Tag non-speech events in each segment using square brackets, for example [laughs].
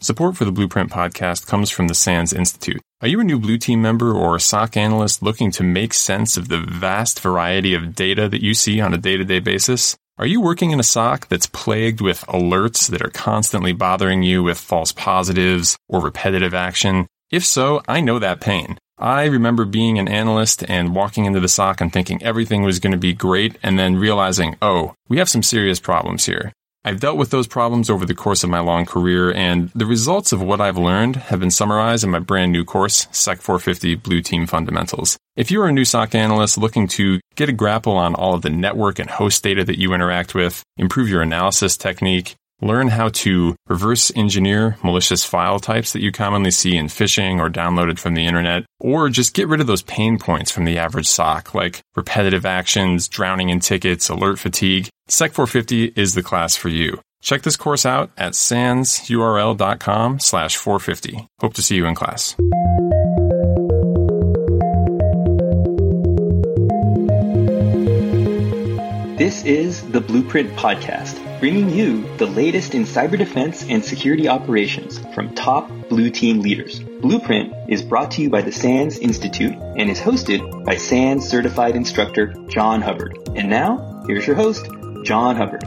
Support for the Blueprint podcast comes from the SANS Institute. Are you a new Blue Team member or a SOC analyst looking to make sense of the vast variety of data that you see on a day to day basis? Are you working in a SOC that's plagued with alerts that are constantly bothering you with false positives or repetitive action? If so, I know that pain. I remember being an analyst and walking into the SOC and thinking everything was going to be great and then realizing, oh, we have some serious problems here. I've dealt with those problems over the course of my long career, and the results of what I've learned have been summarized in my brand new course, SEC 450 Blue Team Fundamentals. If you are a new SOC analyst looking to get a grapple on all of the network and host data that you interact with, improve your analysis technique, Learn how to reverse engineer malicious file types that you commonly see in phishing or downloaded from the internet, or just get rid of those pain points from the average SOC, like repetitive actions, drowning in tickets, alert fatigue. SEC 450 is the class for you. Check this course out at sansurl.com slash 450. Hope to see you in class. This is the Blueprint Podcast bringing you the latest in cyber defense and security operations from top blue team leaders. Blueprint is brought to you by the SANS Institute and is hosted by SANS certified instructor John Hubbard. And now, here's your host, John Hubbard.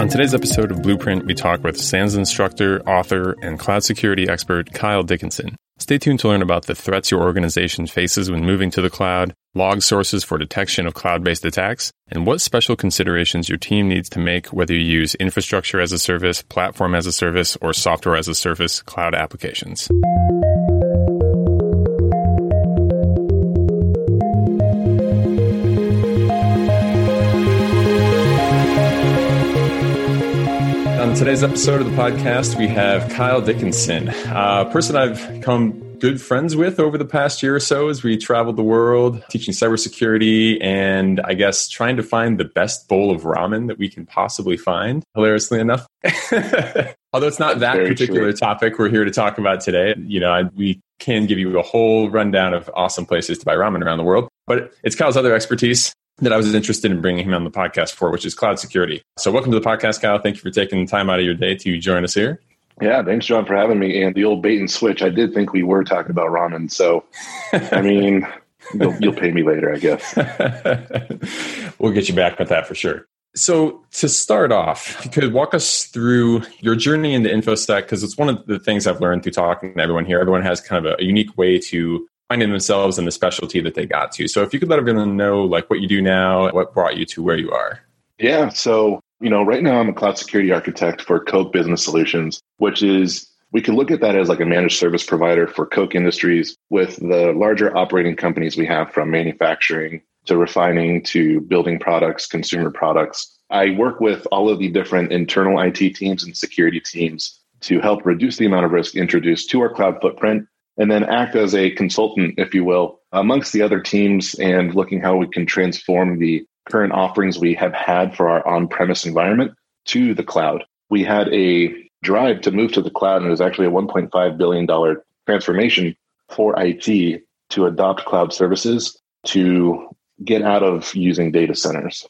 On today's episode of Blueprint, we talk with SANS instructor, author, and cloud security expert Kyle Dickinson. Stay tuned to learn about the threats your organization faces when moving to the cloud, log sources for detection of cloud based attacks, and what special considerations your team needs to make whether you use infrastructure as a service, platform as a service, or software as a service cloud applications. On today's episode of the podcast, we have Kyle Dickinson, a person I've become good friends with over the past year or so as we traveled the world teaching cybersecurity and I guess trying to find the best bowl of ramen that we can possibly find, hilariously enough. [laughs] Although it's not that Very particular true. topic we're here to talk about today, you know, I, we can give you a whole rundown of awesome places to buy ramen around the world, but it's Kyle's other expertise that I was interested in bringing him on the podcast for, which is cloud security. So, welcome to the podcast, Kyle. Thank you for taking the time out of your day to join us here. Yeah, thanks, John, for having me. And the old bait and switch, I did think we were talking about ramen. So, I [laughs] mean, you'll, you'll pay me later, I guess. [laughs] we'll get you back with that for sure. So, to start off, you could walk us through your journey into InfoSec because it's one of the things I've learned through talking to everyone here. Everyone has kind of a, a unique way to finding themselves in the specialty that they got to. So if you could let everyone know like what you do now, what brought you to where you are. Yeah. So, you know, right now I'm a cloud security architect for Koch Business Solutions, which is we can look at that as like a managed service provider for Koch Industries with the larger operating companies we have from manufacturing to refining to building products, consumer products. I work with all of the different internal IT teams and security teams to help reduce the amount of risk introduced to our cloud footprint and then act as a consultant, if you will, amongst the other teams and looking how we can transform the current offerings we have had for our on premise environment to the cloud. We had a drive to move to the cloud, and it was actually a $1.5 billion transformation for IT to adopt cloud services to get out of using data centers.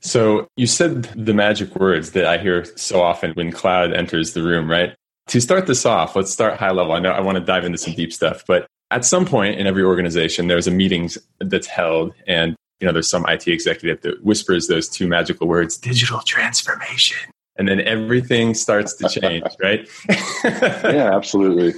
So you said the magic words that I hear so often when cloud enters the room, right? To start this off, let's start high level. I know I want to dive into some deep stuff, but at some point in every organization, there's a meeting that's held, and you know, there's some IT executive that whispers those two magical words: digital transformation and then everything starts to change, [laughs] right? yeah, absolutely.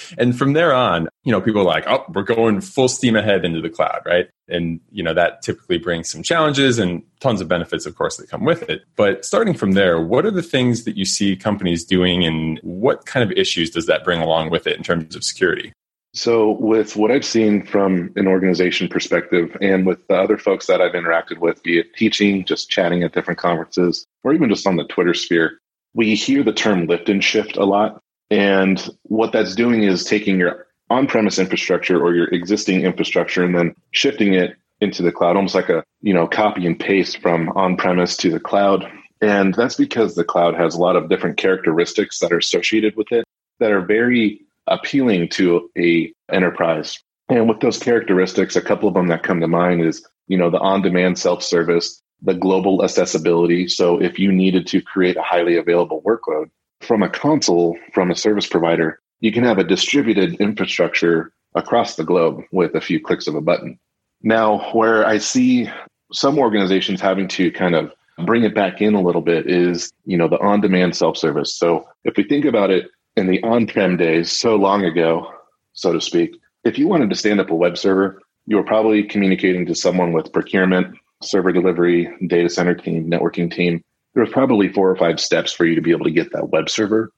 [laughs] and from there on, you know, people are like, oh, we're going full steam ahead into the cloud, right? And, you know, that typically brings some challenges and tons of benefits, of course, that come with it. But starting from there, what are the things that you see companies doing and what kind of issues does that bring along with it in terms of security? So, with what I've seen from an organization perspective and with the other folks that I've interacted with, be it teaching, just chatting at different conferences, or even just on the Twitter sphere, we hear the term lift and shift a lot. And what that's doing is taking your on premise infrastructure or your existing infrastructure and then shifting it into the cloud, almost like a you know copy and paste from on premise to the cloud. And that's because the cloud has a lot of different characteristics that are associated with it that are very appealing to a enterprise. And with those characteristics, a couple of them that come to mind is, you know, the on-demand self-service, the global accessibility. So if you needed to create a highly available workload from a console, from a service provider, you can have a distributed infrastructure across the globe with a few clicks of a button. Now, where I see some organizations having to kind of bring it back in a little bit is, you know, the on-demand self-service. So if we think about it in the on-prem days, so long ago, so to speak, if you wanted to stand up a web server, you were probably communicating to someone with procurement, server delivery, data center team, networking team. There was probably four or five steps for you to be able to get that web server.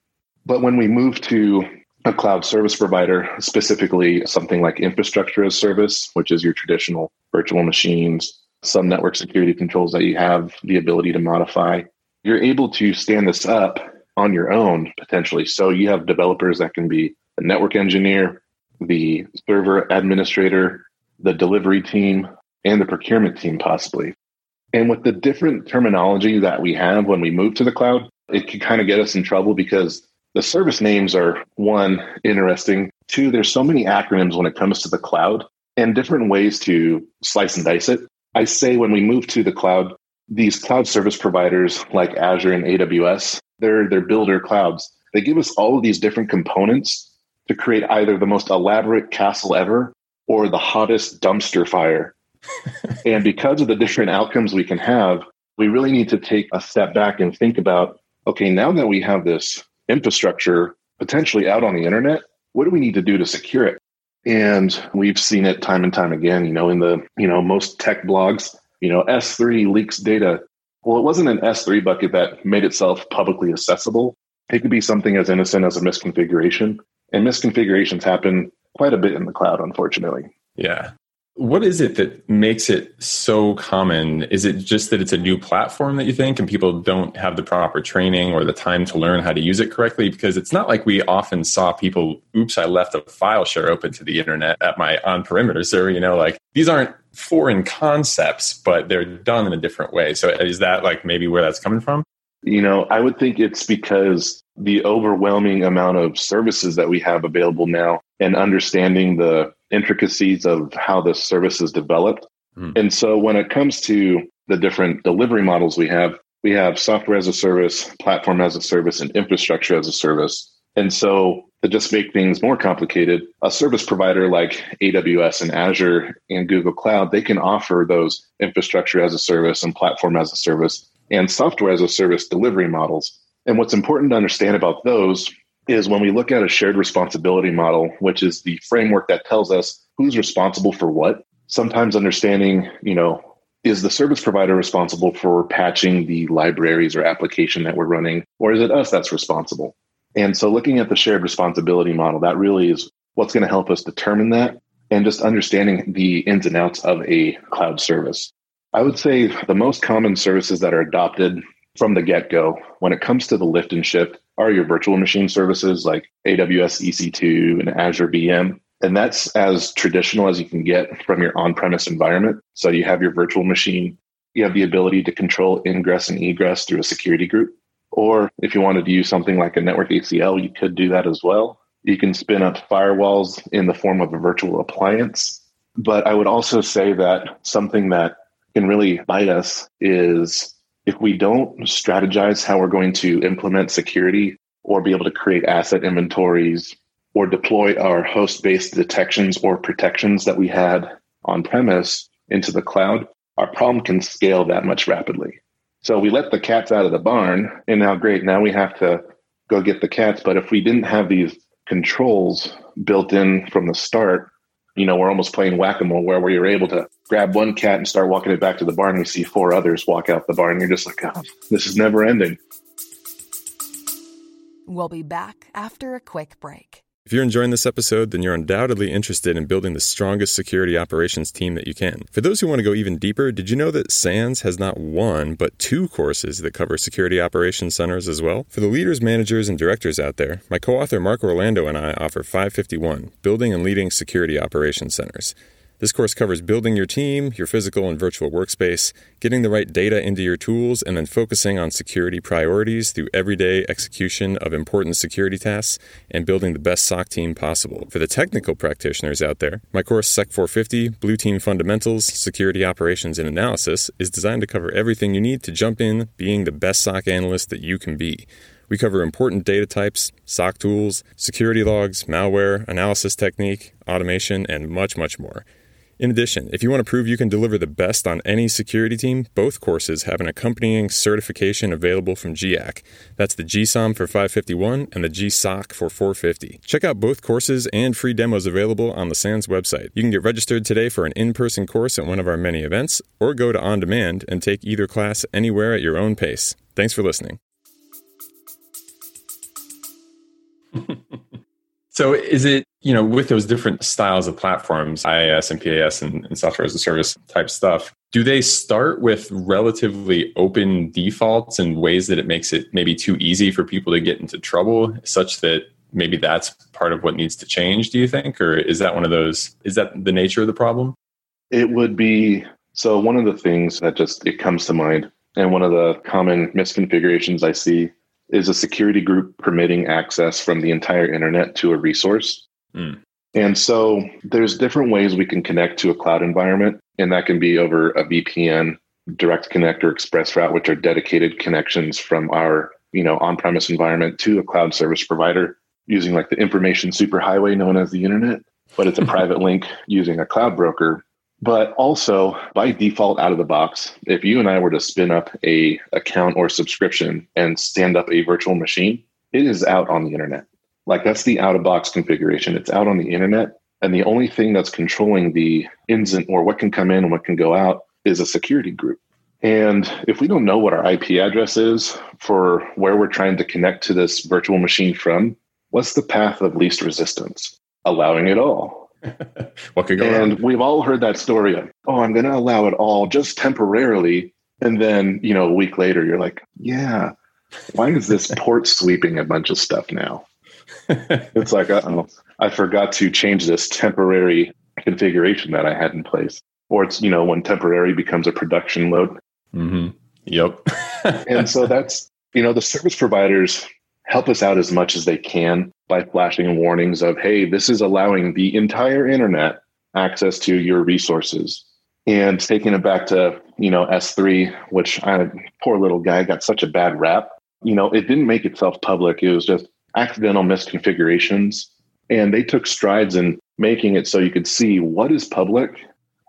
But when we move to a cloud service provider, specifically something like infrastructure as service, which is your traditional virtual machines, some network security controls that you have the ability to modify. You're able to stand this up on your own potentially. So you have developers that can be a network engineer, the server administrator, the delivery team, and the procurement team possibly. And with the different terminology that we have when we move to the cloud, it can kind of get us in trouble because the service names are one, interesting. Two, there's so many acronyms when it comes to the cloud and different ways to slice and dice it. I say when we move to the cloud, these cloud service providers like Azure and AWS, they're, they're builder clouds. They give us all of these different components to create either the most elaborate castle ever or the hottest dumpster fire. [laughs] and because of the different outcomes we can have, we really need to take a step back and think about okay, now that we have this infrastructure potentially out on the internet, what do we need to do to secure it? And we've seen it time and time again, you know, in the, you know, most tech blogs, you know, S3 leaks data. Well, it wasn't an S3 bucket that made itself publicly accessible. It could be something as innocent as a misconfiguration. And misconfigurations happen quite a bit in the cloud, unfortunately. Yeah. What is it that makes it so common? Is it just that it's a new platform that you think and people don't have the proper training or the time to learn how to use it correctly? Because it's not like we often saw people, oops, I left a file share open to the internet at my on perimeter server. You know, like these aren't foreign concepts, but they're done in a different way. So is that like maybe where that's coming from? You know, I would think it's because the overwhelming amount of services that we have available now and understanding the intricacies of how this service is developed. Mm. And so when it comes to the different delivery models we have, we have software as a service, platform as a service, and infrastructure as a service. And so to just make things more complicated, a service provider like AWS and Azure and Google Cloud, they can offer those infrastructure as a service and platform as a service and software as a service delivery models. And what's important to understand about those is when we look at a shared responsibility model, which is the framework that tells us who's responsible for what, sometimes understanding, you know, is the service provider responsible for patching the libraries or application that we're running, or is it us that's responsible? And so looking at the shared responsibility model, that really is what's going to help us determine that and just understanding the ins and outs of a cloud service. I would say the most common services that are adopted from the get go when it comes to the lift and shift are your virtual machine services like AWS EC2 and Azure VM. And that's as traditional as you can get from your on premise environment. So you have your virtual machine, you have the ability to control ingress and egress through a security group. Or if you wanted to use something like a network ACL, you could do that as well. You can spin up firewalls in the form of a virtual appliance. But I would also say that something that can really bite us is if we don't strategize how we're going to implement security or be able to create asset inventories or deploy our host based detections or protections that we had on premise into the cloud, our problem can scale that much rapidly. So we let the cats out of the barn, and now great, now we have to go get the cats. But if we didn't have these controls built in from the start, you know, we're almost playing whack a mole where we are able to grab one cat and start walking it back to the barn. We see four others walk out the barn. You're just like, oh, this is never ending. We'll be back after a quick break. If you're enjoying this episode, then you're undoubtedly interested in building the strongest security operations team that you can. For those who want to go even deeper, did you know that SANS has not one, but two courses that cover security operations centers as well? For the leaders, managers, and directors out there, my co author Mark Orlando and I offer 551 Building and Leading Security Operations Centers. This course covers building your team, your physical and virtual workspace, getting the right data into your tools, and then focusing on security priorities through everyday execution of important security tasks and building the best SOC team possible. For the technical practitioners out there, my course SEC 450 Blue Team Fundamentals, Security Operations and Analysis is designed to cover everything you need to jump in being the best SOC analyst that you can be. We cover important data types, SOC tools, security logs, malware, analysis technique, automation, and much, much more. In addition, if you want to prove you can deliver the best on any security team, both courses have an accompanying certification available from GIAC. That's the GSOM for 551 and the GSOC for 450. Check out both courses and free demos available on the SANS website. You can get registered today for an in person course at one of our many events, or go to on demand and take either class anywhere at your own pace. Thanks for listening. [laughs] So is it, you know, with those different styles of platforms, IaaS and PaaS and, and software as a service type stuff, do they start with relatively open defaults and ways that it makes it maybe too easy for people to get into trouble such that maybe that's part of what needs to change, do you think? Or is that one of those, is that the nature of the problem? It would be so one of the things that just it comes to mind and one of the common misconfigurations I see is a security group permitting access from the entire internet to a resource. Mm. And so there's different ways we can connect to a cloud environment, and that can be over a VPN, direct connect or express route, which are dedicated connections from our, you know, on-premise environment to a cloud service provider using like the information superhighway known as the internet, but it's a [laughs] private link using a cloud broker but also by default out of the box, if you and I were to spin up a account or subscription and stand up a virtual machine, it is out on the internet. Like that's the out of box configuration. It's out on the internet. And the only thing that's controlling the ins and or what can come in and what can go out is a security group. And if we don't know what our IP address is for where we're trying to connect to this virtual machine from, what's the path of least resistance? Allowing it all [laughs] what could go and wrong? we've all heard that story of, oh, I'm going to allow it all just temporarily. And then, you know, a week later, you're like, yeah, why is this [laughs] port sweeping a bunch of stuff now? it's like, oh, I forgot to change this temporary configuration that I had in place. Or it's, you know, when temporary becomes a production load. Mm-hmm. Yep. and so [laughs] that's, you know, the service providers help us out as much as they can by flashing warnings of, hey, this is allowing the entire internet access to your resources. And taking it back to, you know, S3, which I, poor little guy got such a bad rap. You know, it didn't make itself public. It was just accidental misconfigurations. And they took strides in making it so you could see what is public.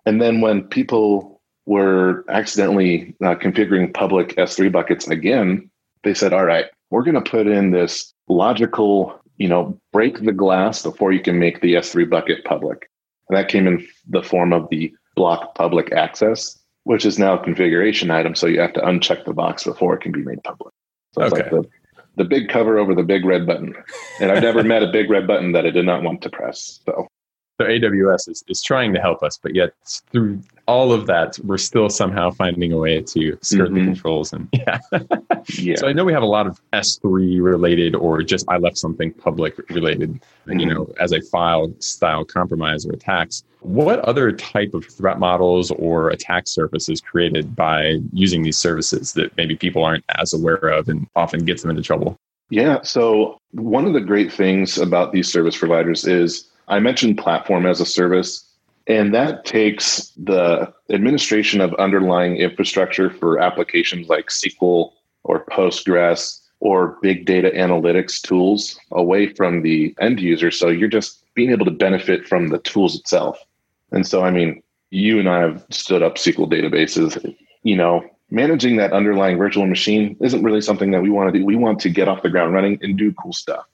And then when people were accidentally uh, configuring public S3 buckets again, they said, all right, we're going to put in this logical, you know, break the glass before you can make the S3 bucket public. And that came in the form of the block public access, which is now a configuration item. So you have to uncheck the box before it can be made public. So it's okay. like the, the big cover over the big red button. And I've never [laughs] met a big red button that I did not want to press. So so AWS is, is trying to help us, but yet through all of that, we're still somehow finding a way to skirt mm-hmm. the controls. And yeah. [laughs] yeah. So I know we have a lot of S3 related or just I left something public related, mm-hmm. you know, as a file style compromise or attacks. What other type of threat models or attack surfaces created by using these services that maybe people aren't as aware of and often gets them into trouble? Yeah. So one of the great things about these service providers is I mentioned platform as a service, and that takes the administration of underlying infrastructure for applications like SQL or Postgres or big data analytics tools away from the end user. So you're just being able to benefit from the tools itself. And so, I mean, you and I have stood up SQL databases. You know, managing that underlying virtual machine isn't really something that we want to do. We want to get off the ground running and do cool stuff.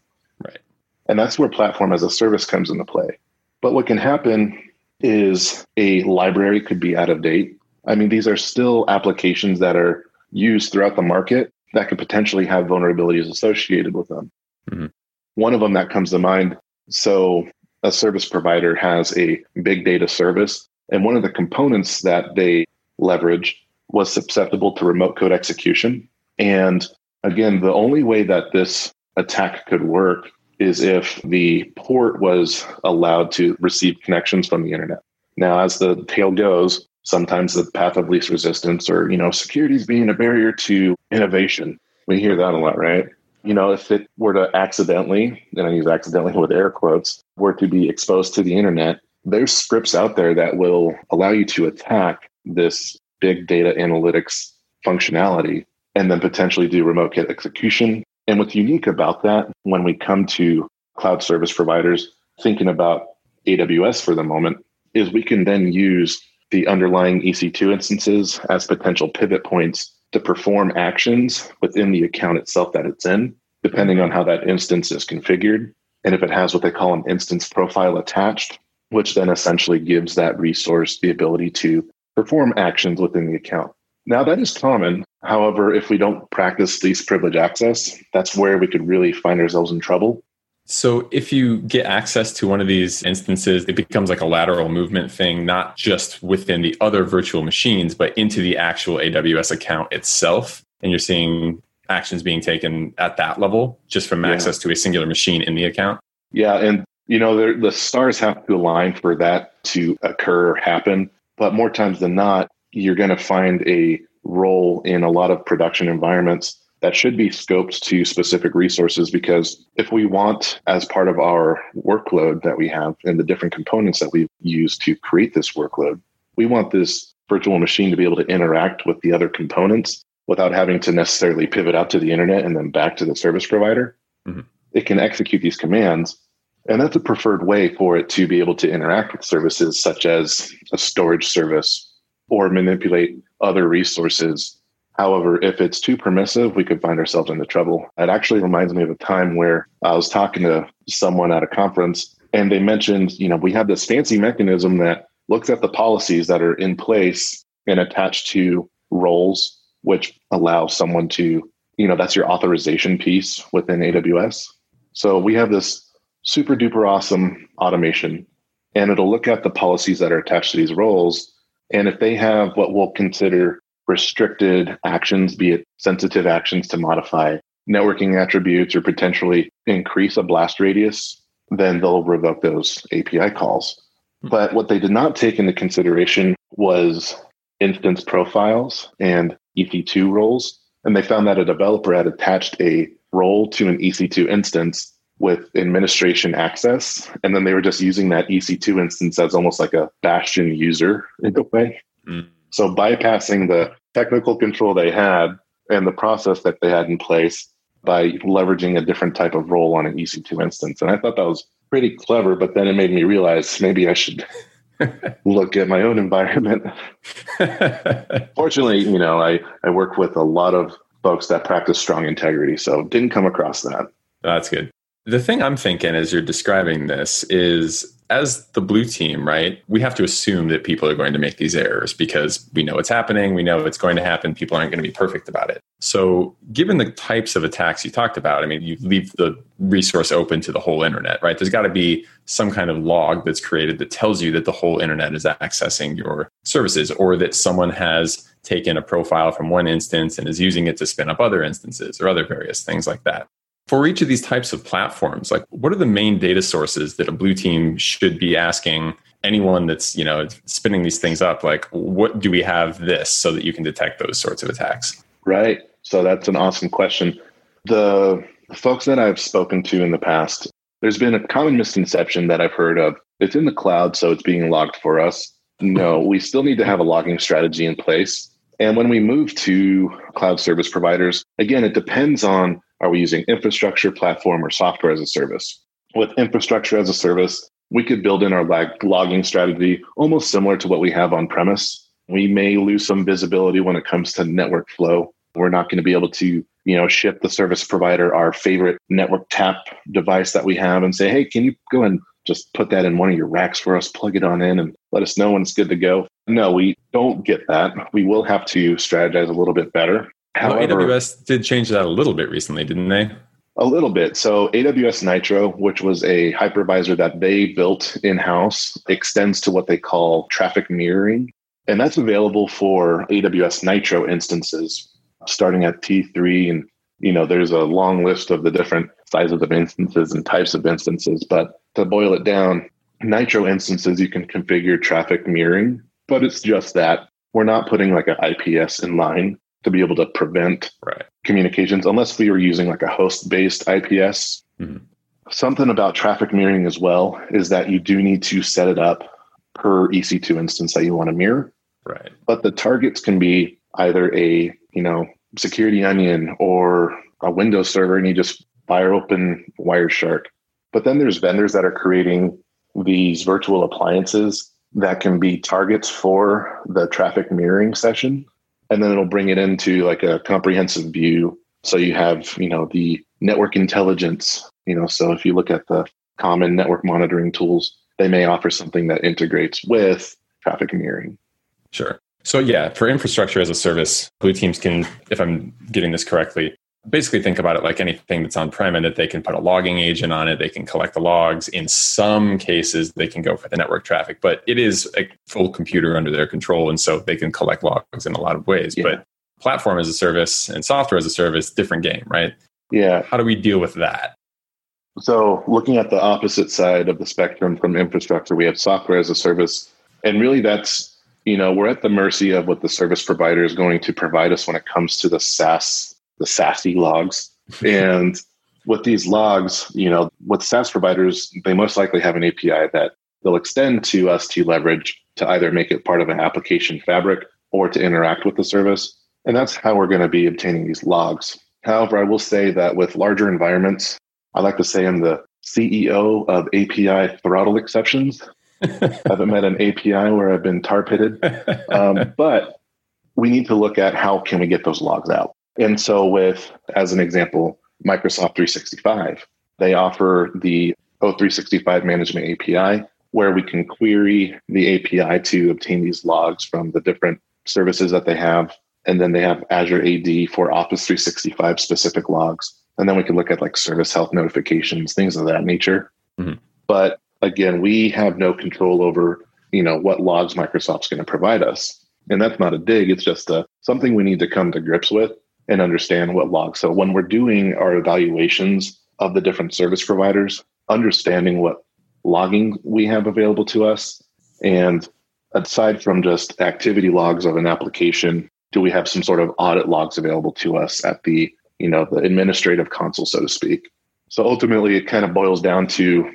And that's where platform as a service comes into play. But what can happen is a library could be out of date. I mean, these are still applications that are used throughout the market that could potentially have vulnerabilities associated with them. Mm-hmm. One of them that comes to mind so, a service provider has a big data service, and one of the components that they leverage was susceptible to remote code execution. And again, the only way that this attack could work is if the port was allowed to receive connections from the internet. Now, as the tale goes, sometimes the path of least resistance or, you know, security is being a barrier to innovation. We hear that a lot, right? You know, if it were to accidentally, and I use accidentally with air quotes, were to be exposed to the internet, there's scripts out there that will allow you to attack this big data analytics functionality and then potentially do remote execution. And what's unique about that when we come to cloud service providers, thinking about AWS for the moment, is we can then use the underlying EC2 instances as potential pivot points to perform actions within the account itself that it's in, depending on how that instance is configured. And if it has what they call an instance profile attached, which then essentially gives that resource the ability to perform actions within the account. Now, that is common. However, if we don't practice least privilege access, that's where we could really find ourselves in trouble so if you get access to one of these instances, it becomes like a lateral movement thing, not just within the other virtual machines, but into the actual AWS account itself. And you're seeing actions being taken at that level just from yeah. access to a singular machine in the account. Yeah. And, you know, the stars have to align for that to occur or happen. But more times than not, you're going to find a role in a lot of production environments that should be scoped to specific resources because if we want, as part of our workload that we have and the different components that we use to create this workload, we want this virtual machine to be able to interact with the other components without having to necessarily pivot out to the internet and then back to the service provider. Mm-hmm. It can execute these commands. And that's a preferred way for it to be able to interact with services such as a storage service or manipulate other resources However, if it's too permissive, we could find ourselves into trouble. It actually reminds me of a time where I was talking to someone at a conference and they mentioned, you know, we have this fancy mechanism that looks at the policies that are in place and attached to roles, which allow someone to, you know, that's your authorization piece within AWS. So we have this super duper awesome automation and it'll look at the policies that are attached to these roles. And if they have what we'll consider restricted actions, be it sensitive actions to modify networking attributes or potentially increase a blast radius, then they'll revoke those API calls. Hmm. But what they did not take into consideration was instance profiles and EC2 roles. And they found that a developer had attached a role to an EC2 instance with administration access. And then they were just using that EC2 instance as almost like a bastion user in a way. Mm. So bypassing the technical control they had and the process that they had in place by leveraging a different type of role on an EC2 instance. And I thought that was pretty clever, but then it made me realize maybe I should [laughs] look at my own environment. [laughs] Fortunately, you know, I, I work with a lot of folks that practice strong integrity, so didn't come across that. That's good. The thing I'm thinking as you're describing this is as the blue team, right, we have to assume that people are going to make these errors because we know it's happening. We know it's going to happen. People aren't going to be perfect about it. So, given the types of attacks you talked about, I mean, you leave the resource open to the whole internet, right? There's got to be some kind of log that's created that tells you that the whole internet is accessing your services or that someone has taken a profile from one instance and is using it to spin up other instances or other various things like that for each of these types of platforms like what are the main data sources that a blue team should be asking anyone that's you know spinning these things up? Like what do we have this so that you can detect those sorts of attacks? Right. So that's an awesome question. The folks that i've spoken to in the past there's been a common misconception that i've heard of it's in the cloud so it's being logged for us. No we still need to have a logging strategy in place. And when we move to cloud service providers again it depends on are we using infrastructure, platform, or software as a service? With infrastructure as a service, we could build in our lag- logging strategy almost similar to what we have on premise. We may lose some visibility when it comes to network flow. We're not going to be able to, you know, ship the service provider our favorite network tap device that we have and say, hey, can you go and just put that in one of your racks for us, plug it on in, and let us know when it's good to go. No, we don't get that. We will have to strategize a little bit better. However, well, AWS did change that a little bit recently, didn't they? A little bit. So AWS Nitro, which was a hypervisor that they built in house, extends to what they call traffic mirroring. And that's available for AWS Nitro instances, starting at T3. And, you know, there's a long list of the different sizes of instances and types of instances. But to boil it down, Nitro instances, you can configure traffic mirroring, but it's just that we're not putting like an IPS in line to be able to prevent right. communications unless we were using like a host based IPS. Mm-hmm. Something about traffic mirroring as well is that you do need to set it up per EC2 instance that you want to mirror. Right. But the targets can be either a, you know, security onion or a Windows server and you just fire open Wireshark. But then there's vendors that are creating these virtual appliances that can be targets for the traffic mirroring session. And then it'll bring it into like a comprehensive view. So you have, you know, the network intelligence, you know, so if you look at the common network monitoring tools, they may offer something that integrates with traffic mirroring. Sure. So yeah, for infrastructure as a service, blue teams can, if I'm getting this correctly, basically think about it like anything that's on prem and that they can put a logging agent on it. They can collect the logs. In some cases they can go for the network traffic but it is a full computer under their control and so they can collect logs in a lot of ways. Yeah. but platform as a service and software as a service different game right? Yeah. How do we deal with that? So looking at the opposite side of the spectrum from infrastructure we have software as a service and really that's you know we're at the mercy of what the service provider is going to provide us when it comes to the SaaS the SASE logs. [laughs] and with these logs, you know, with SaaS providers, they most likely have an API that they'll extend to us to leverage to either make it part of an application fabric or to interact with the service. And that's how we're going to be obtaining these logs. However, I will say that with larger environments, I like to say I'm the CEO of API throttle exceptions. I [laughs] haven't met an API where I've been tar pitted, [laughs] um, but we need to look at how can we get those logs out. And so, with, as an example, Microsoft 365, they offer the O365 Management API, where we can query the API to obtain these logs from the different services that they have. And then they have Azure AD for Office 365 specific logs. And then we can look at like service health notifications, things of that nature. Mm-hmm. But again, we have no control over, you know, what logs Microsoft's going to provide us. And that's not a dig. It's just a, something we need to come to grips with and understand what logs. So when we're doing our evaluations of the different service providers, understanding what logging we have available to us, and aside from just activity logs of an application, do we have some sort of audit logs available to us at the you know the administrative console, so to speak? So ultimately, it kind of boils down to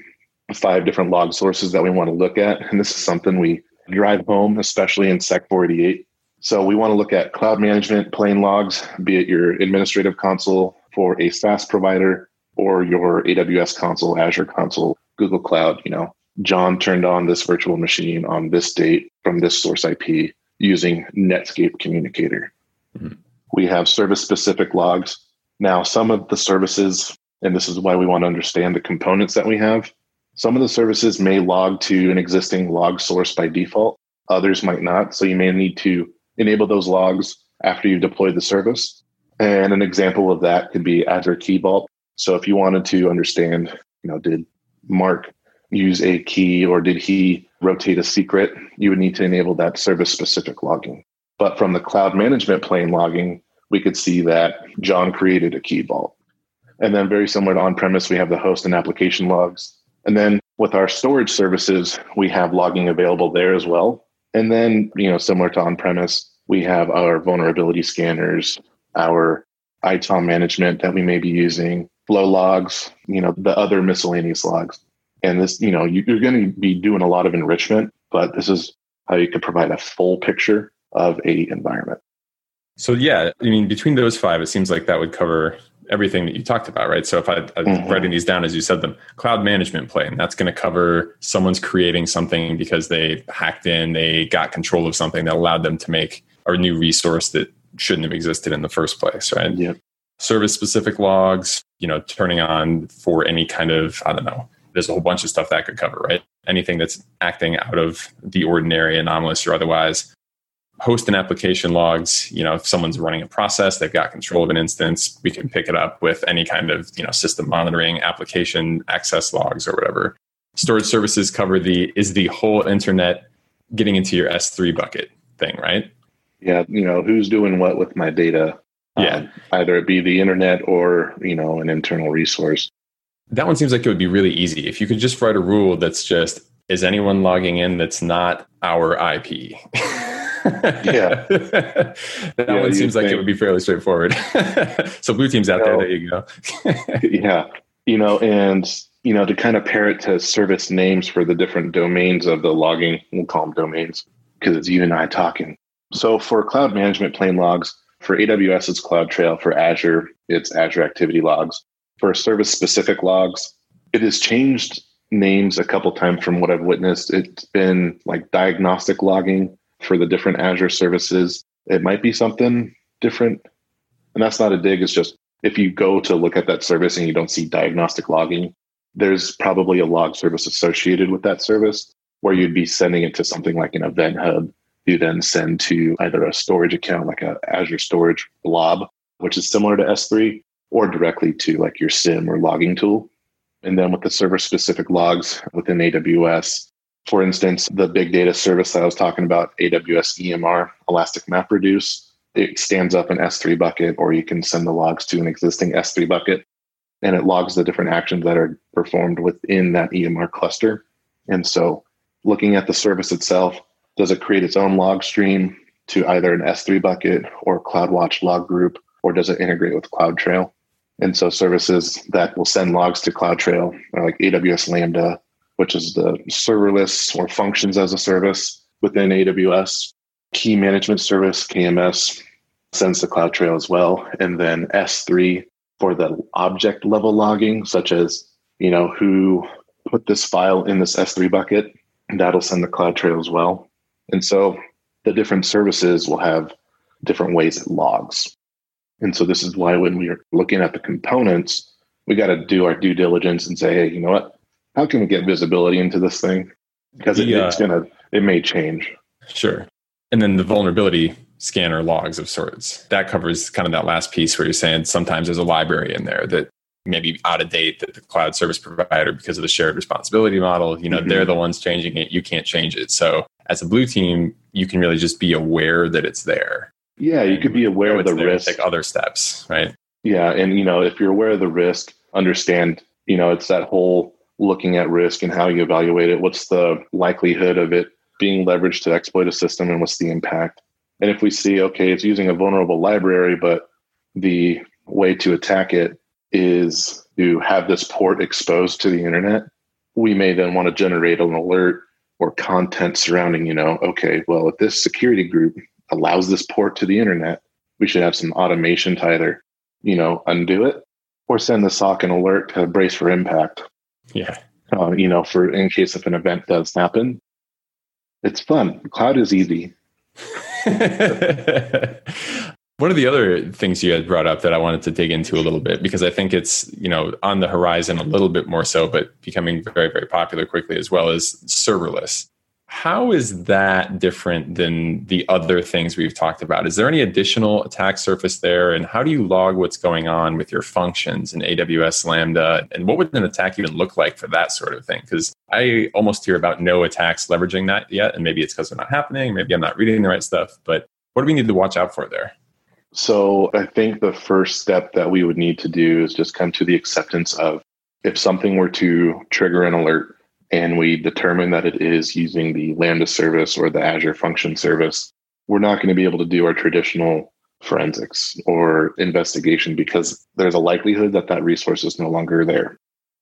five different log sources that we want to look at, and this is something we drive home, especially in Sec 488 so we want to look at cloud management plane logs, be it your administrative console for a SaaS provider or your AWS console, Azure console, Google Cloud. You know, John turned on this virtual machine on this date from this source IP using Netscape Communicator. Mm-hmm. We have service specific logs. Now, some of the services, and this is why we want to understand the components that we have, some of the services may log to an existing log source by default, others might not. So you may need to enable those logs after you deploy the service. And an example of that could be Azure Key Vault. So if you wanted to understand, you know, did Mark use a key or did he rotate a secret, you would need to enable that service specific logging. But from the cloud management plane logging, we could see that John created a key vault. And then very similar to on-premise, we have the host and application logs. And then with our storage services, we have logging available there as well. And then, you know, similar to on-premise, we have our vulnerability scanners, our ITOM management that we may be using, flow logs, you know, the other miscellaneous logs. And this, you know, you're going to be doing a lot of enrichment, but this is how you could provide a full picture of a environment. So yeah, I mean, between those five, it seems like that would cover everything that you talked about, right? So if I, am mm-hmm. writing these down as you said them, cloud management plane, that's going to cover someone's creating something because they hacked in, they got control of something that allowed them to make a new resource that shouldn't have existed in the first place, right? Yeah. Service specific logs, you know, turning on for any kind of, I don't know, there's a whole bunch of stuff that could cover, right? Anything that's acting out of the ordinary, anomalous, or otherwise host and application logs you know if someone's running a process they've got control of an instance we can pick it up with any kind of you know system monitoring application access logs or whatever storage services cover the is the whole internet getting into your s3 bucket thing right yeah you know who's doing what with my data yeah um, either it be the internet or you know an internal resource that one seems like it would be really easy if you could just write a rule that's just is anyone logging in that's not our IP? [laughs] yeah. that Yeah, one seems you'd like it would be fairly straightforward. [laughs] so blue team's out there. There you go. [laughs] yeah you know and you know to kind of pair it to service names for the different domains of the logging we'll call them domains because it's you and i talking so for cloud management plane logs for aws it's cloud trail. For azure it's azure activity logs. For service specific logs it has changed names a couple times from what i've witnessed. It's been like diagnostic logging for the different azure services. It might be something different. And that's not a dig. It's just if you go to look at that service and you don't see diagnostic logging, there's probably a log service associated with that service where you'd be sending it to something like an event hub. You then send to either a storage account like a Azure Storage Blob, which is similar to S3, or directly to like your SIEM or logging tool. And then with the server specific logs within AWS, for instance, the big data service that I was talking about, AWS EMR, Elastic MapReduce, it stands up an S3 bucket, or you can send the logs to an existing S3 bucket, and it logs the different actions that are performed within that EMR cluster. And so, looking at the service itself, does it create its own log stream to either an S3 bucket or CloudWatch log group, or does it integrate with CloudTrail? And so, services that will send logs to CloudTrail are like AWS Lambda, which is the serverless or functions as a service within AWS key management service kms sends to cloudtrail as well. And then s3 for the object level logging such as you know who put this file in this s3 bucket that'll send to cloudtrail as well and so the different services will have different ways it logs and so this is why when we are looking at the components we got to do our due diligence and say hey you know what how can we get visibility into this thing because it, uh, it's gonna it may change Sure. And then the vulnerability scanner logs of sorts. That covers kind of that last piece where you're saying sometimes there's a library in there that maybe out of date that the cloud service provider, because of the shared responsibility model, you know, Mhm. they're the ones changing it. You can't change it. So as a blue team, you can really just be aware that it's there. Yeah, you could be aware of the risk. Take other steps, right? Yeah, and you know, if you're aware of the risk, understand, you know, it's that whole looking at risk and how you evaluate it. What's the likelihood of it being leveraged to exploit a system and what's the impact? And if we see, okay, it's using a vulnerable library, but the way to attack it is to have this port exposed to the internet, we may then want to generate an alert or content surrounding, you know, okay, well, if this security group allows this port to the internet, we should have some automation to either, you know, undo it or send the SOC an alert to brace for impact. Yeah. Uh, you know, for in case if an event does happen. It's fun. Cloud is easy. [laughs] One of the other things you had brought up that I wanted to dig into a little bit because I think it's you know on the horizon a little bit more so, but becoming very very popular quickly as well as serverless. How is that different than the other things we've talked about? Is there any additional attack surface there, and how do you log what's going on with your functions in AWS Lambda? And what would an attack even look like for that sort of thing? Because I almost hear about no attacks leveraging that yet, and maybe it's because they're not happening. Maybe I'm not reading the right stuff, but what do we need to watch out for there? So I think the first step that we would need to do is just come to the acceptance of if something were to trigger an alert and we determine that it is using the Lambda service or the Azure function service, we're not going to be able to do our traditional forensics or investigation because there's a likelihood that that resource is no longer there.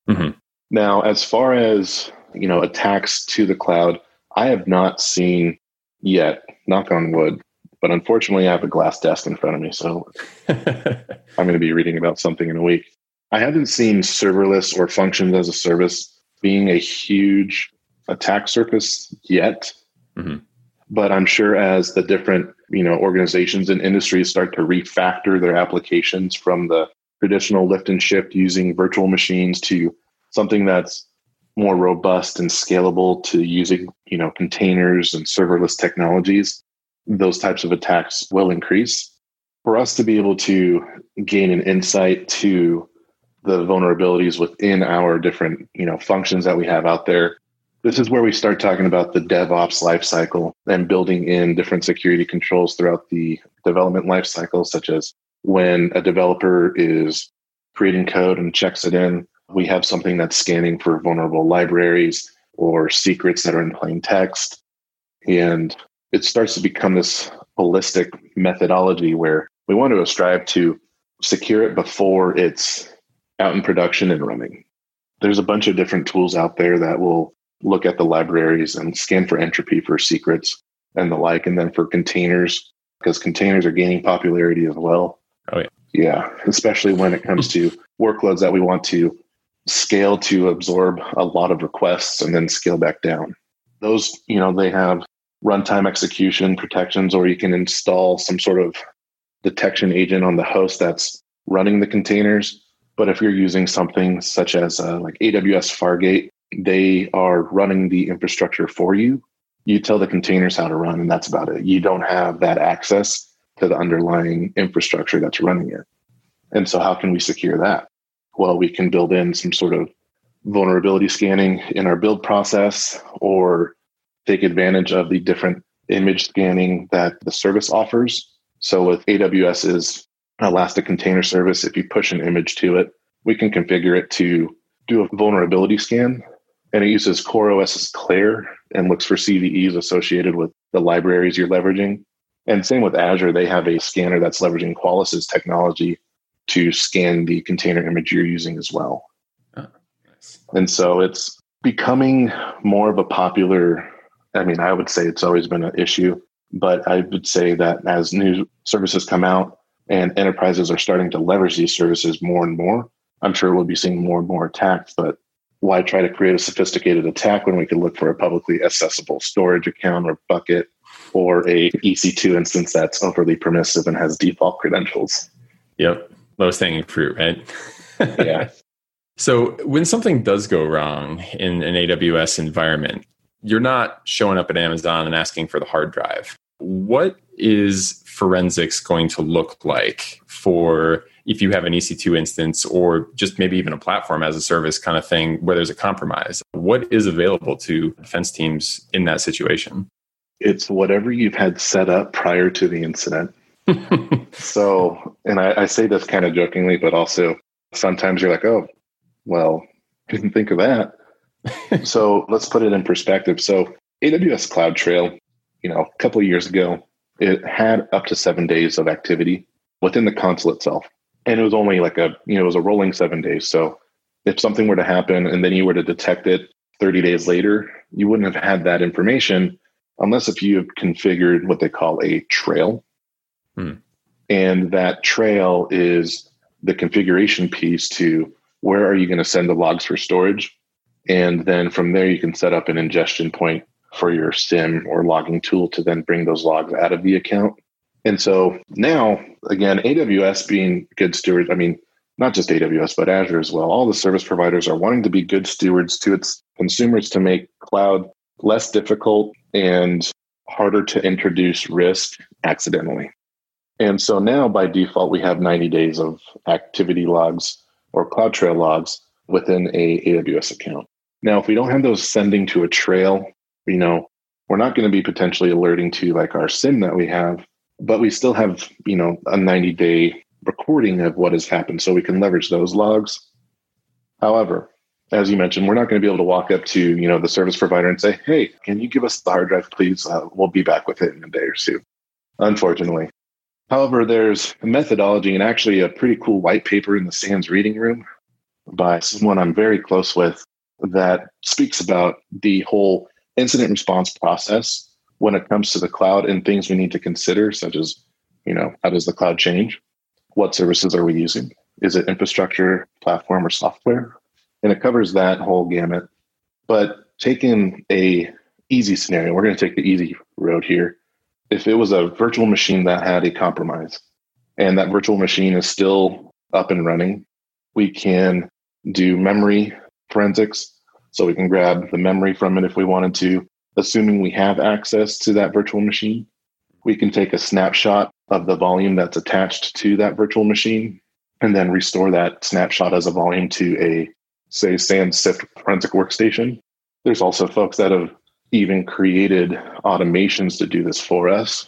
Mhm. Now, as far as you know, attacks to the cloud, I have not seen yet. Knock on wood. But unfortunately, I have a glass desk in front of me, so [laughs] I'm going to be reading about something in a week. I haven't seen serverless or functions as a service being a huge attack surface yet. Mhm. But I'm sure as the different you know organizations and industries start to refactor their applications from the traditional lift and shift using virtual machines to something that's more robust and scalable to using you know containers and serverless technologies those types of attacks will increase for us to be able to gain an insight to the vulnerabilities within our different you know functions that we have out there this is where we start talking about the devops lifecycle and building in different security controls throughout the development lifecycle such as when a developer is creating code and checks it in we have something that's scanning for vulnerable libraries or secrets that are in plain text. And it starts to become this holistic methodology where we want to strive to secure it before it's out in production and running. There's a bunch of different tools out there that will look at the libraries and scan for entropy for secrets and the like. And then for containers, because containers are gaining popularity as well. Oh, yeah. Yeah, especially when it comes to workloads that we want to scale to absorb a lot of requests and then scale back down. Those, you know, they have runtime execution protections, or you can install some sort of detection agent on the host that's running the containers. But if you're using something such as uh, like AWS Fargate, they are running the infrastructure for you. You tell the containers how to run, and that's about it. You don't have that access to the underlying infrastructure that's running it. And so, how can we secure that? Well, we can build in some sort of vulnerability scanning in our build process or take advantage of the different image scanning that the service offers. So, with AWS's Elastic Container Service, if you push an image to it, we can configure it to do a vulnerability scan and it uses CoreOS's Clair and looks for CVEs associated with the libraries you're leveraging. And same with Azure, they have a scanner that's leveraging Qualys's technology to scan the container image you're using as well. Oh, nice. And so it's becoming more of a popular, I mean, I would say it's always been an issue, but I would say that as new services come out and enterprises are starting to leverage these services more and more, I'm sure we'll be seeing more and more attacks, but why try to create a sophisticated attack when we could look for a publicly accessible storage account or bucket or a EC2 instance that's overly permissive and has default credentials? Yep. Lowest hanging fruit, right? yeah. [laughs] So when something does go wrong in an AWS environment, you're not showing up at Amazon and asking for the hard drive. What is forensics going to look like for if you have an EC2 instance or just maybe even a platform as a service kind of thing where there's a compromise? What is available to defense teams in that situation? It's whatever you've had set up prior to the incident. [laughs] so, and I, I say this kind of jokingly, but also sometimes you're like, oh, well, [laughs] didn't think of that. [laughs] so let's put it in perspective. So AWS CloudTrail, you know, a couple of years ago, it had up to seven days of activity within the console itself and it was only like a you know it was a rolling seven days so if something were to happen and then you were to detect it 30 days later you wouldn't have had that information unless if you have configured what they call a trail hmm. and that trail is the configuration piece to where are you going to send the logs for storage and then from there you can set up an ingestion point for your SIEM or logging tool to then bring those logs out of the account and so now, again, AWS being good stewards, I mean, not just AWS, but Azure as well, all the service providers are wanting to be good stewards to its consumers to make cloud less difficult and harder to introduce risk accidentally. And so now by default, we have 90 days of activity logs or CloudTrail logs within a AWS account. Now, if we don't have those sending to a trail, you know, we're not going to be potentially alerting to like our SIEM that we have but we still have you know a 90 day recording of what has happened so we can leverage those logs. However as you mentioned we're not going to be able to walk up to you know the service provider and say hey can you give us the hard drive please? Uh, we'll be back with it in a day or two unfortunately. However there's a methodology and actually a pretty cool white paper in the SANS reading room by someone i'm very close with that speaks about the whole incident response process when it comes to the cloud and things we need to consider, such as, you know, how does the cloud change? What services are we using? Is it infrastructure, platform, or software? And it covers that whole gamut. But taking a easy scenario, we're going to take the easy road here. If it was a virtual machine that had a compromise and that virtual machine is still up and running, we can do memory forensics. So we can grab the memory from it if we wanted to assuming we have access to that virtual machine, we can take a snapshot of the volume that's attached to that virtual machine and then restore that snapshot as a volume to a, say, SANS SIFT forensic workstation. There's also folks that have even created automations to do this for us.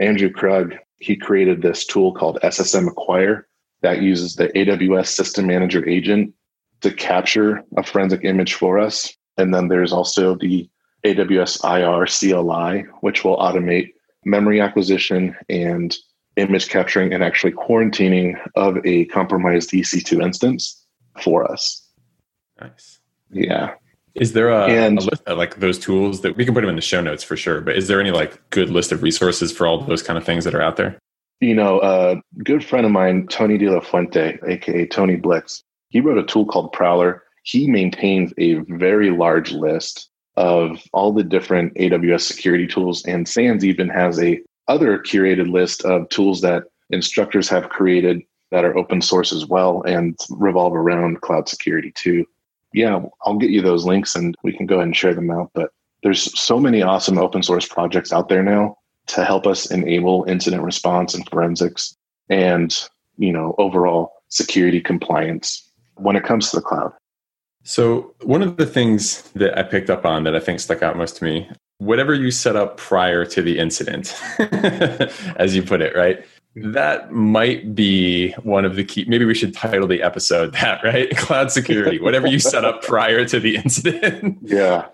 Andrew Krug, he created this tool called SSM Acquire that uses the AWS System Manager agent to capture a forensic image for us And then there's also the AWS IR CLI, which will automate memory acquisition and image capturing and actually quarantining of a compromised EC2 instance for us. Nice. Yeah. Is there a, And- a list of like those tools that we can put them in the show notes for sure? But is there any like good list of resources for all those kind of things that are out there? You know, a good friend of mine, Tony De La Fuente, aka Tony Blyx, he wrote a tool called Prowler. He maintains a very large list of all the different AWS security tools, and SANS even has a other curated list of tools that instructors have created that are open source as well and revolve around cloud security too. Yeah, I'll get you those links and we can go ahead and share them out. But there's so many awesome open source projects out there now to help us enable incident response and forensics and you know overall security compliance when it comes to the cloud So, one of the things that I picked up on that I think stuck out most to me, whatever you set up prior to the incident, [laughs] as you put it, right? That might be one of the key. Maybe we should title the episode that, right? [laughs] Cloud security, whatever you set up prior to the incident. [laughs] yeah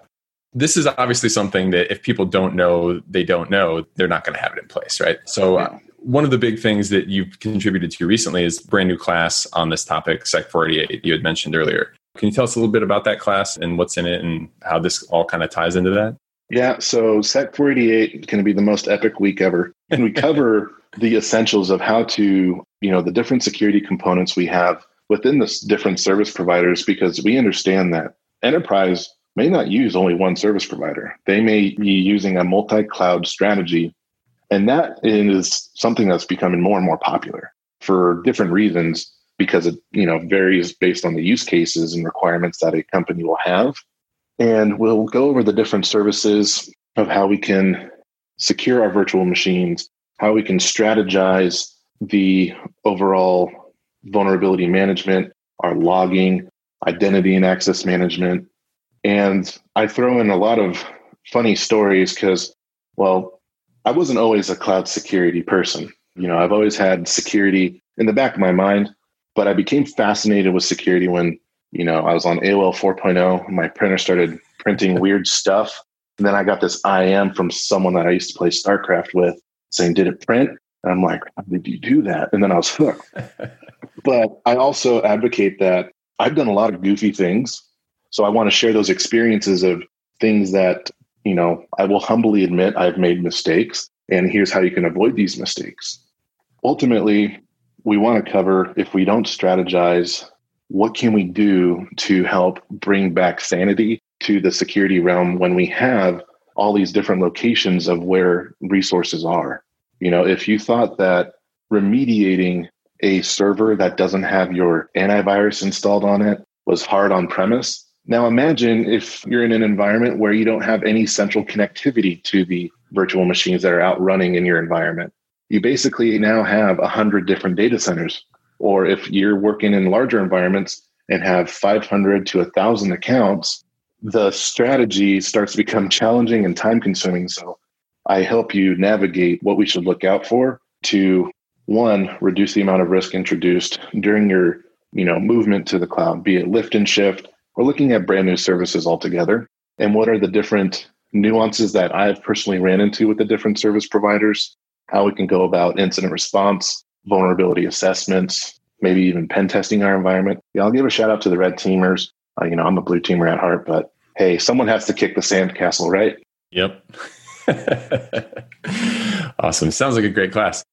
this is obviously something that if people don't know, they don't know, they're not going to have it in place, right? So, uh, one of the big things that you've contributed to recently is brand new class on this topic, Sec 488, you had mentioned earlier. Can you tell us a little bit about that class and what's in it and how this all kind of ties into that? yeah so sec 488 can be the most epic week ever and we cover [laughs] the essentials of how to you know the different security components we have within the different service providers because we understand that enterprise may not use only one service provider they may be using a multi-cloud strategy and that is something that's becoming more and more popular for different reasons because it you know varies based on the use cases and requirements that a company will have. And we'll go over the different services of how we can secure our virtual machines how we can strategize the overall vulnerability management our logging identity and access management. And i throw in a lot of funny stories because well i wasn't always a cloud security person. You know i've always had security in the back of my mind but i became fascinated with security when you know i was on aol 4.0 my printer started printing [laughs] weird stuff. And then i got this im from someone that i used to play starcraft with saying did it print? And i'm like how did you do that? And then i was hooked. [laughs] But i also advocate that i've done a lot of goofy things. So i want to share those experiences of things that you know i will humbly admit i've made mistakes and here's how you can avoid these mistakes. Ultimately we want to cover if we don't strategize what can we do to help bring back sanity to the security realm when we have all these different locations of where resources are? You know if you thought that remediating a server that doesn't have your antivirus installed on it was hard on premise now imagine if you're in an environment where you don't have any central connectivity to the virtual machines that are out running in your environment. You basically now have 100 different data centers. Or if you're working in larger environments and have 500 to 1000 accounts the strategy starts to become challenging and time consuming. So i help you navigate what we should look out for to one reduce the amount of risk introduced during your you know movement to the cloud be it lift and shift or looking at brand new services altogether and what are the different nuances that i've personally ran into with the different service providers how we can go about incident response vulnerability assessments maybe even pen testing our environment yeah i'll give a shout out to the red teamers uh, you know i'm a blue teamer at heart but hey someone has to kick the sandcastle right Yep. [laughs] awesome. Sounds like a great class.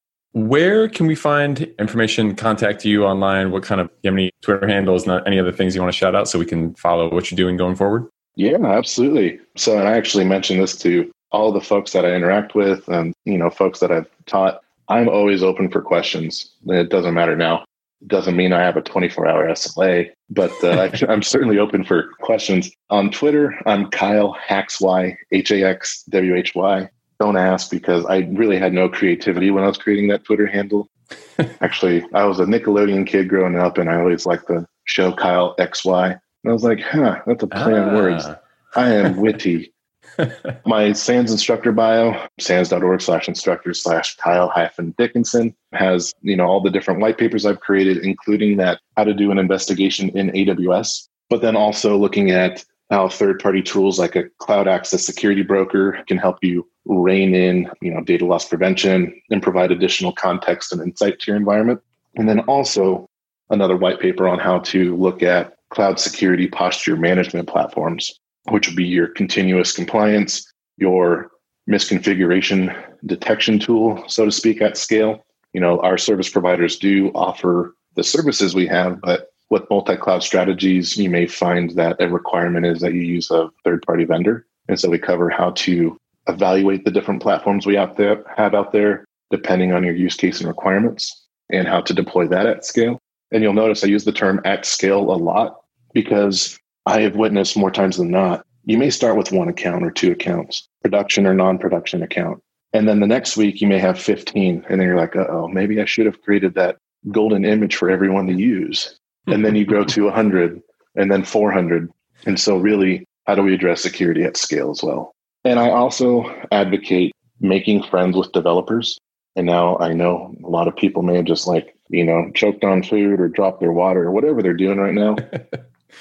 Where can we find information, contact you online? What kind of, you have any Twitter handles, not any other things you want to shout out so we can follow what you're doing going forward? Yeah, absolutely. So, and I actually mentioned this to all the folks that I interact with and, you know, folks that I've taught. I'm always open for questions. It doesn't matter now. It doesn't mean I have a 24 hour SLA, but uh, [laughs] I- I'm certainly open for questions. On Twitter, I'm Kyle HaxWhy, H A X W H Y. Don't ask because I really had no creativity when I was creating that Twitter handle. [laughs] Actually, I was a Nickelodeon kid growing up and I always liked the show Kyle XY. And I was like, huh, that's a play on words. Ah. I am witty. [laughs] My SANS instructor bio, sans.org slash instructor slash Kyle hyphen Dickinson has, you know, all the different white papers I've created, including that how to do an investigation in AWS, but then also looking at how third party tools like a cloud access security broker can help you rein in you know data loss prevention and provide additional context and insight to your environment. And then also another white paper on how to look at cloud security posture management platforms which would be your continuous compliance your misconfiguration detection tool so to speak at scale. You know our service providers do offer the services we have but with multi-cloud strategies, you may find that a requirement is that you use a third-party vendor. And so we cover how to evaluate the different platforms we out there have out there, depending on your use case and requirements, and how to deploy that at scale. And you'll notice I use the term at scale a lot because I have witnessed more times than not, you may start with one account or two accounts, production or non-production account. And then the next week you may have 15. And then you're like, oh, maybe I should have created that golden image for everyone to use and then you grow to 100 and then 400 and so really how do we address security at scale as well? And i also advocate making friends with developers. And now i know a lot of people may have just like you know choked on food or dropped their water or whatever they're doing right now. [laughs]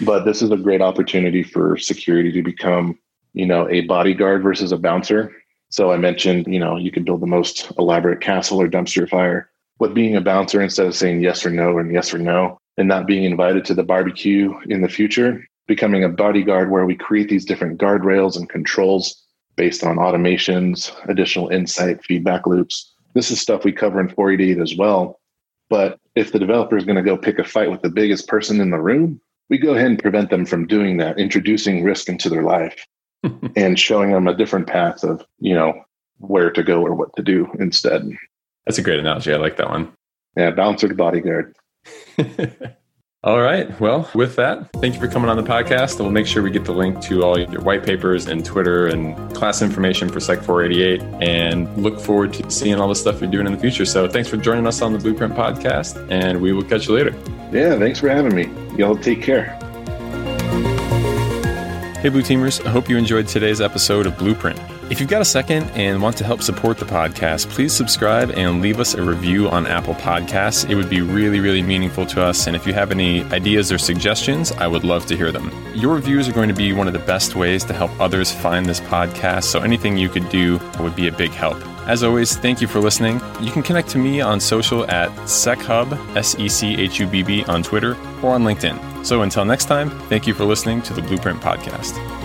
But this is a great opportunity for security to become you know a bodyguard versus a bouncer. So i mentioned you know you could build the most elaborate castle or dumpster fire. With being a bouncer instead of saying yes or no and yes or no and not being invited to the barbecue in the future, becoming a bodyguard where we create these different guardrails and controls based on automations, additional insight, feedback loops. This is stuff we cover in 488 as well. But if the developer is going to go pick a fight with the biggest person in the room, we go ahead and prevent them from doing that, introducing risk into their life [laughs] and showing them a different path of, you know, where to go or what to do instead. That's a great analogy. I like that one. Yeah, bouncer to bodyguard. [laughs] all right. Well, with that, thank you for coming on the podcast. And we'll make sure we get the link to all your white papers and Twitter and class information for Sec 488 and look forward to seeing all the stuff you're doing in the future. So thanks for joining us on the Blueprint podcast and we will catch you later. Yeah, thanks for having me. Y'all take care. Hey, Blue Teamers. I hope you enjoyed today's episode of Blueprint. If you've got a second and want to help support the podcast, please subscribe and leave us a review on Apple Podcasts. It would be really, really meaningful to us. And if you have any ideas or suggestions, I would love to hear them. Your reviews are going to be one of the best ways to help others find this podcast. So anything you could do would be a big help. As always, thank you for listening. You can connect to me on social at SecHubb, S E C H U B B, on Twitter or on LinkedIn. So until next time, thank you for listening to the Blueprint Podcast.